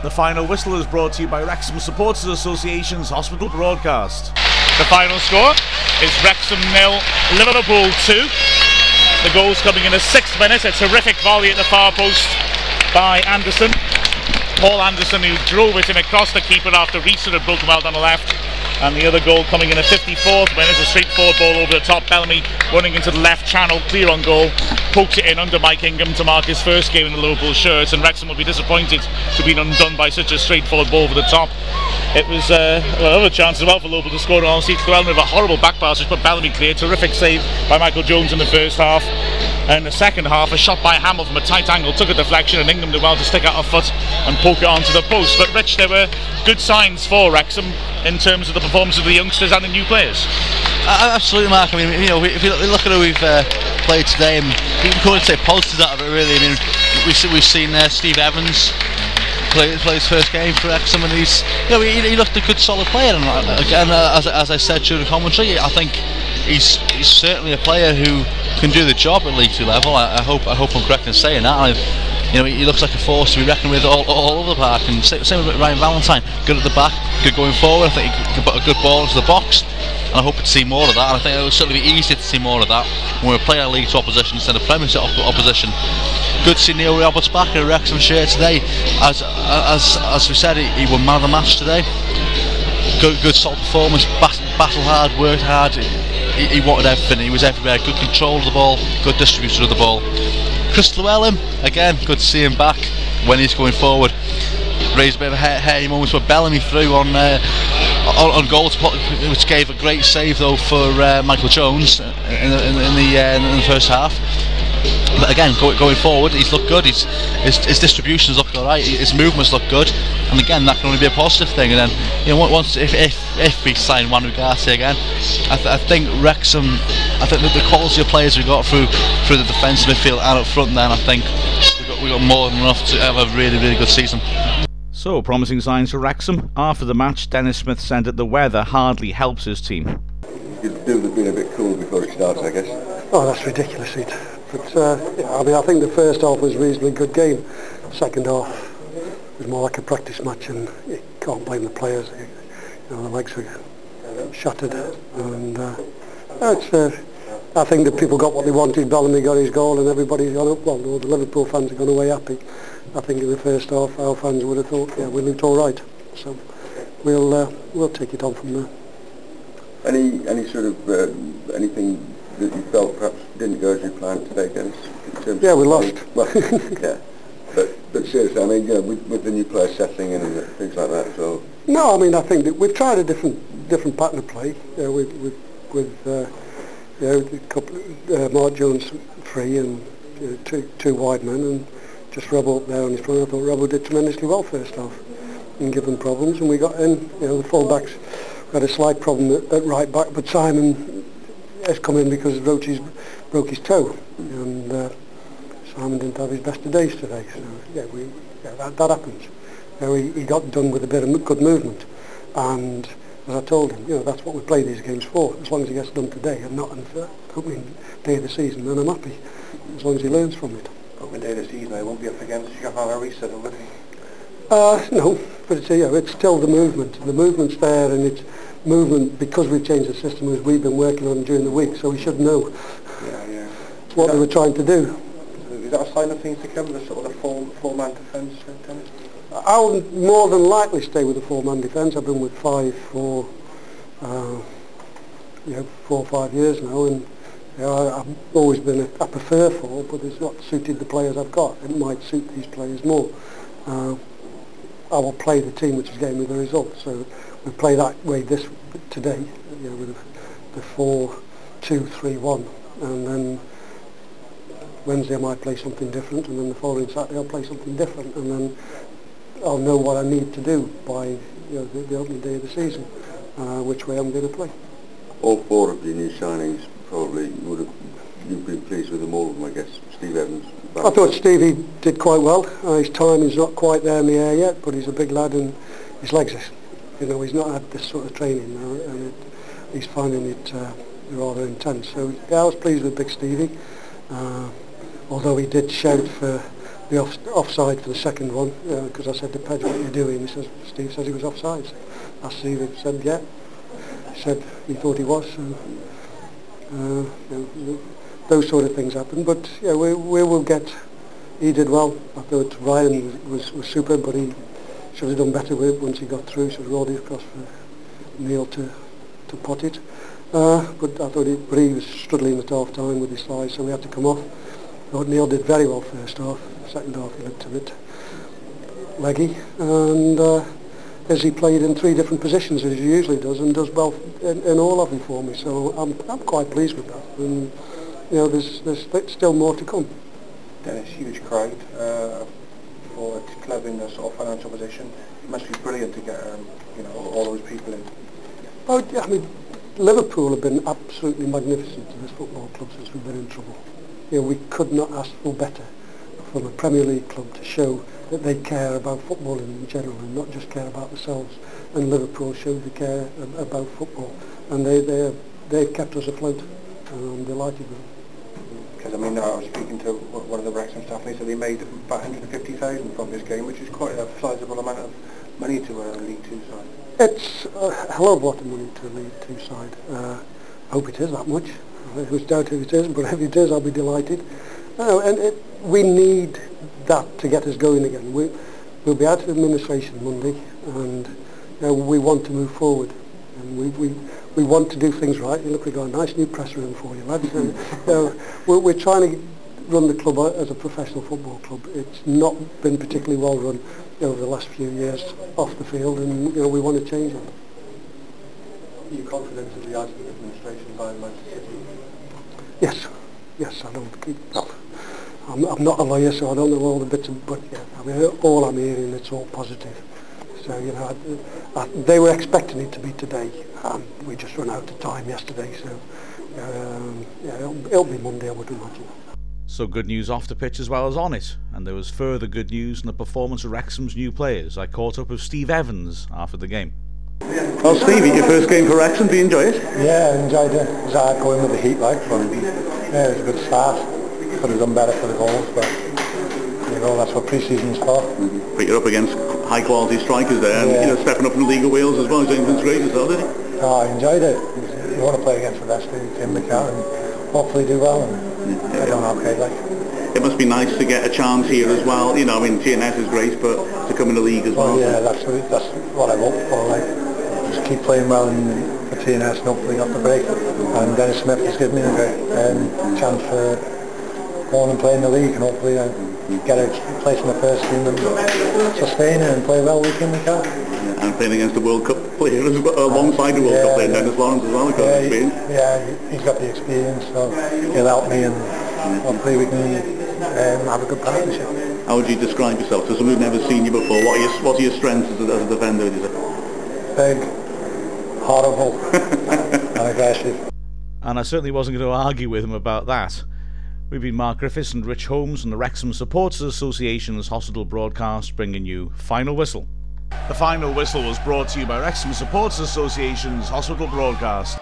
The final whistle is brought to you by Wrexham Supporters Association's hospital broadcast. The final score is Wrexham nil, Liverpool 2. The goals coming in the sixth minute. A terrific volley at the far post by Anderson. Paul Anderson who drove it in across the keeper after Riise had broken out on the left. And the other goal coming in the 54th minute, a straightforward ball over the top. Bellamy running into the left channel, clear on goal, pokes it in under Mike Ingham to mark his first game in the Liverpool shirts. And Wrexham will be disappointed to be undone by such a straightforward ball over the top. It was uh, another chance as well for Liverpool to score. Honestly, Llewellyn with a horrible back pass, which put Bellamy clear. Terrific save by Michael Jones in the first half. And the second half, a shot by Hammill from a tight angle took a deflection, and Ingham did well to stick out a foot and poke it onto the post. But Rich, there were good signs for Wrexham in terms of the performance of the youngsters and the new players. Uh, absolutely, Mark. I mean, you know, if you look at who we've uh, played today, and you can only say positives out of it. Really, I mean, we've, we've seen uh, Steve Evans play, play his first game for Wrexham, and he's, you know, he, he looked a good, solid player. And again, uh, as, as I said during commentary, I think he's, he's certainly a player who can do the job at League Two level. I, I hope I hope I'm correct in saying that. I, you know, he looks like a force to be reckoned with all, all over the park. And same with Ryan Valentine, good at the back, good going forward. I think he can put a good ball into the box. And I hope to see more of that. And I think it will certainly be easier to see more of that when we play our League Two opposition instead of Premiership opposition. Good to see Neil Roberts back in a Wrexham shirt today. As as as we said, he, he won man of the match today. Good, good solid performance, battle hard, worked hard. He, he, wanted everything. He was everywhere. Good control of the ball, good distribution of the ball. Chris Llewellyn, again, good to see him back when he's going forward. Raised a bit of a hairy moments for Bellamy through on uh, on, on goal, which gave a great save though for uh, Michael Jones in, in, in the uh, in the first half. But again, going forward, he's looked good. He's, his, his distributions look all right. His movements look good, and again, that can only be a positive thing. And then, you know, once if if, if we sign Juan Ugarte again, I, th- I think Wrexham, I think that the quality of players we got through through the defence midfield and up front, then I think we got we got more than enough to have a really really good season. So, promising signs for Wrexham. After the match, Dennis Smith said that the weather hardly helps his team. You could do with being a bit cool before it starts, I guess. Oh, that's ridiculous, it. But uh, I mean, I think the first half was a reasonably good game. Second half was more like a practice match, and you can't blame the players. You know, the legs were shattered, and uh, it's. Uh, I think that people got what they wanted. Bellamy got his goal, and everybody's gone up. Well, the Liverpool fans have gone away happy. I think in the first half, our fans would have thought, yeah, we looked all right. So we'll uh, we'll take it on from there. Any any sort of uh, anything that you felt perhaps didn't go as you planned today, Dennis? yeah, we lost. Well, yeah. But, but seriously, I mean, you know, with, with the new player settling in and things like that, so... No, I mean, I think that we've tried a different different pattern of play uh, with, with, with uh, you know, a couple, uh, Mark Jones free and uh, two, two wide men and just Robbo up there on his front. I thought Robbo did tremendously well first half and given problems and we got in, you know, the full-backs had a slight problem at, at right back, but Simon has come in because Roach's broke his toe, and uh, Simon didn't have his best of days today. So yeah, we yeah, that, that happens. You know, he, he got done with a bit of good movement, and as I told him, you know, that's what we play these games for. As long as he gets done today and not on the opening day of the season, then I'm happy. As long as he learns from it. Opening day of the season, I won't be up against Shafar Reset, will he? Uh, no, but it's, you know, it's still the movement. The movement's there, and it's movement because we've changed the system as we've been working on during the week, so we should know. Yeah, yeah. What they were trying to do. Is that a sign of things to come, the sort of the four, four-man defence, I'll more than likely stay with the four-man defence. I've been with five for, uh, you know, four or five years now, and you know, I've always been, a, I prefer four, but it's not suited the players I've got. It might suit these players more. Uh, I will play the team which is getting me the result. So we play that way this today, you know, with the four, two, three, one, and then Wednesday I might play something different, and then the following Saturday I'll play something different, and then I'll know what I need to do by you know, the, the opening day of the season, uh, which way I'm going to play. All four of the new signings probably would have you've been pleased with them all of them, I guess. Steve Evans. I thought Stevie did quite well. Uh, his time is not quite there in the air yet, but he's a big lad and his legs are you know, he's not had this sort of training now, and it, he's finding it uh, rather intense. So yeah, I was pleased with Big Stevie, uh, although he did shout for the off, offside for the second one because uh, I said to Pedro, what are you doing? He says, Steve says he was offside. I Steve, he said, yeah. He said he thought he was. So, uh, you know, those sort of things happen. But yeah, we, we will get, he did well. I thought Ryan was, was, was super, but he should have done better with once he got through. Should have rolled it across for Neil to, to pot it. Uh, but I thought he, but he was struggling at half time with his slice, so we had to come off. Thought Neil did very well first half. Second half he looked a bit leggy. And uh, as he played in three different positions as he usually does and does well in, in all of them for me. So I'm, I'm quite pleased with that. And, you know, there's, there's still more to come. Dennis, huge crowd uh, for a sort of financial position. It must be brilliant to get, um, you know, all, those people in. Oh, I mean, Liverpool have been absolutely magnificent to this football club since we've been in trouble. You know, we could not ask for better from a Premier League club to show that they care about football in general and not just care about themselves. And Liverpool showed they care about football, and they they they've kept us afloat. And I'm delighted with them. Because I mean, I was speaking to one of the Wrexham staff, and they said they made about 150,000 from this game, which is quite a sizable amount of money to a League Two side. It's a hell of a lot of money to a League Two side. Uh, I hope it is that much. I was doubt if it is, but if it is, I'll be delighted. And it, we need that to get us going again. We, we'll be out of administration Monday, and you know, we want to move forward. And we, we, we want to do things right. And look, we've got a nice new press room for you, lads. And, you know, we're, we're trying to run the club as a professional football club. It's not been particularly well run over the last few years off the field, and you know, we want to change it. Are you confident of the Iceland administration by Manchester City? Yes, yes, I don't keep well, I'm, I'm not a lawyer, so I don't know all the bits, of, but yeah, I mean, all I'm hearing, it's all positive. So, you know, I, I, they were expecting it to be today, and we just ran out of time yesterday, so um, yeah, it'll, it'll be Monday, I would imagine. So good news off the pitch as well as on it, and there was further good news in the performance of Wrexham's new players. I caught up with Steve Evans after the game. Well, Steve, your first game for Wrexham, do you enjoy it? Yeah, I enjoyed it. It was hard going with the heat, like, but yeah, it was a good start could have done better for the goals, but you know that's what pre-season's for. But you're up against high quality strikers there, and yeah. you know stepping up in the League of Wales as well. He's doing great as well, did he? Oh, I enjoyed it. You want to play against the best team we can, and hopefully do well. And yeah, I don't know, okay, like. It must be nice to get a chance here as well. You know, I mean, TNS is great, but to come in the league as well. well yeah, that's what, that's what I hope for. Like, just keep playing well in for TNS and hopefully got the break. And Dennis Smith has given me a great um, chance for go on and play in the league and hopefully uh, get a place in the first team and sustain it and play well week in week out. And playing against the World Cup players alongside the World yeah, Cup player, yeah. Dennis Lawrence as well, got yeah, experience. Yeah, he's got the experience, so he'll help me and hopefully we can um, have a good partnership. How would you describe yourself to someone who's never seen you before? What are your, what are your strengths as a, as a defender, would you say? Big, horrible, and aggressive. And I certainly wasn't going to argue with him about that. We've been Mark Griffiths and Rich Holmes from the Wrexham Supporters Association's Hospital broadcast bringing you Final Whistle. The Final Whistle was brought to you by Wrexham Supporters Association's Hospital broadcast.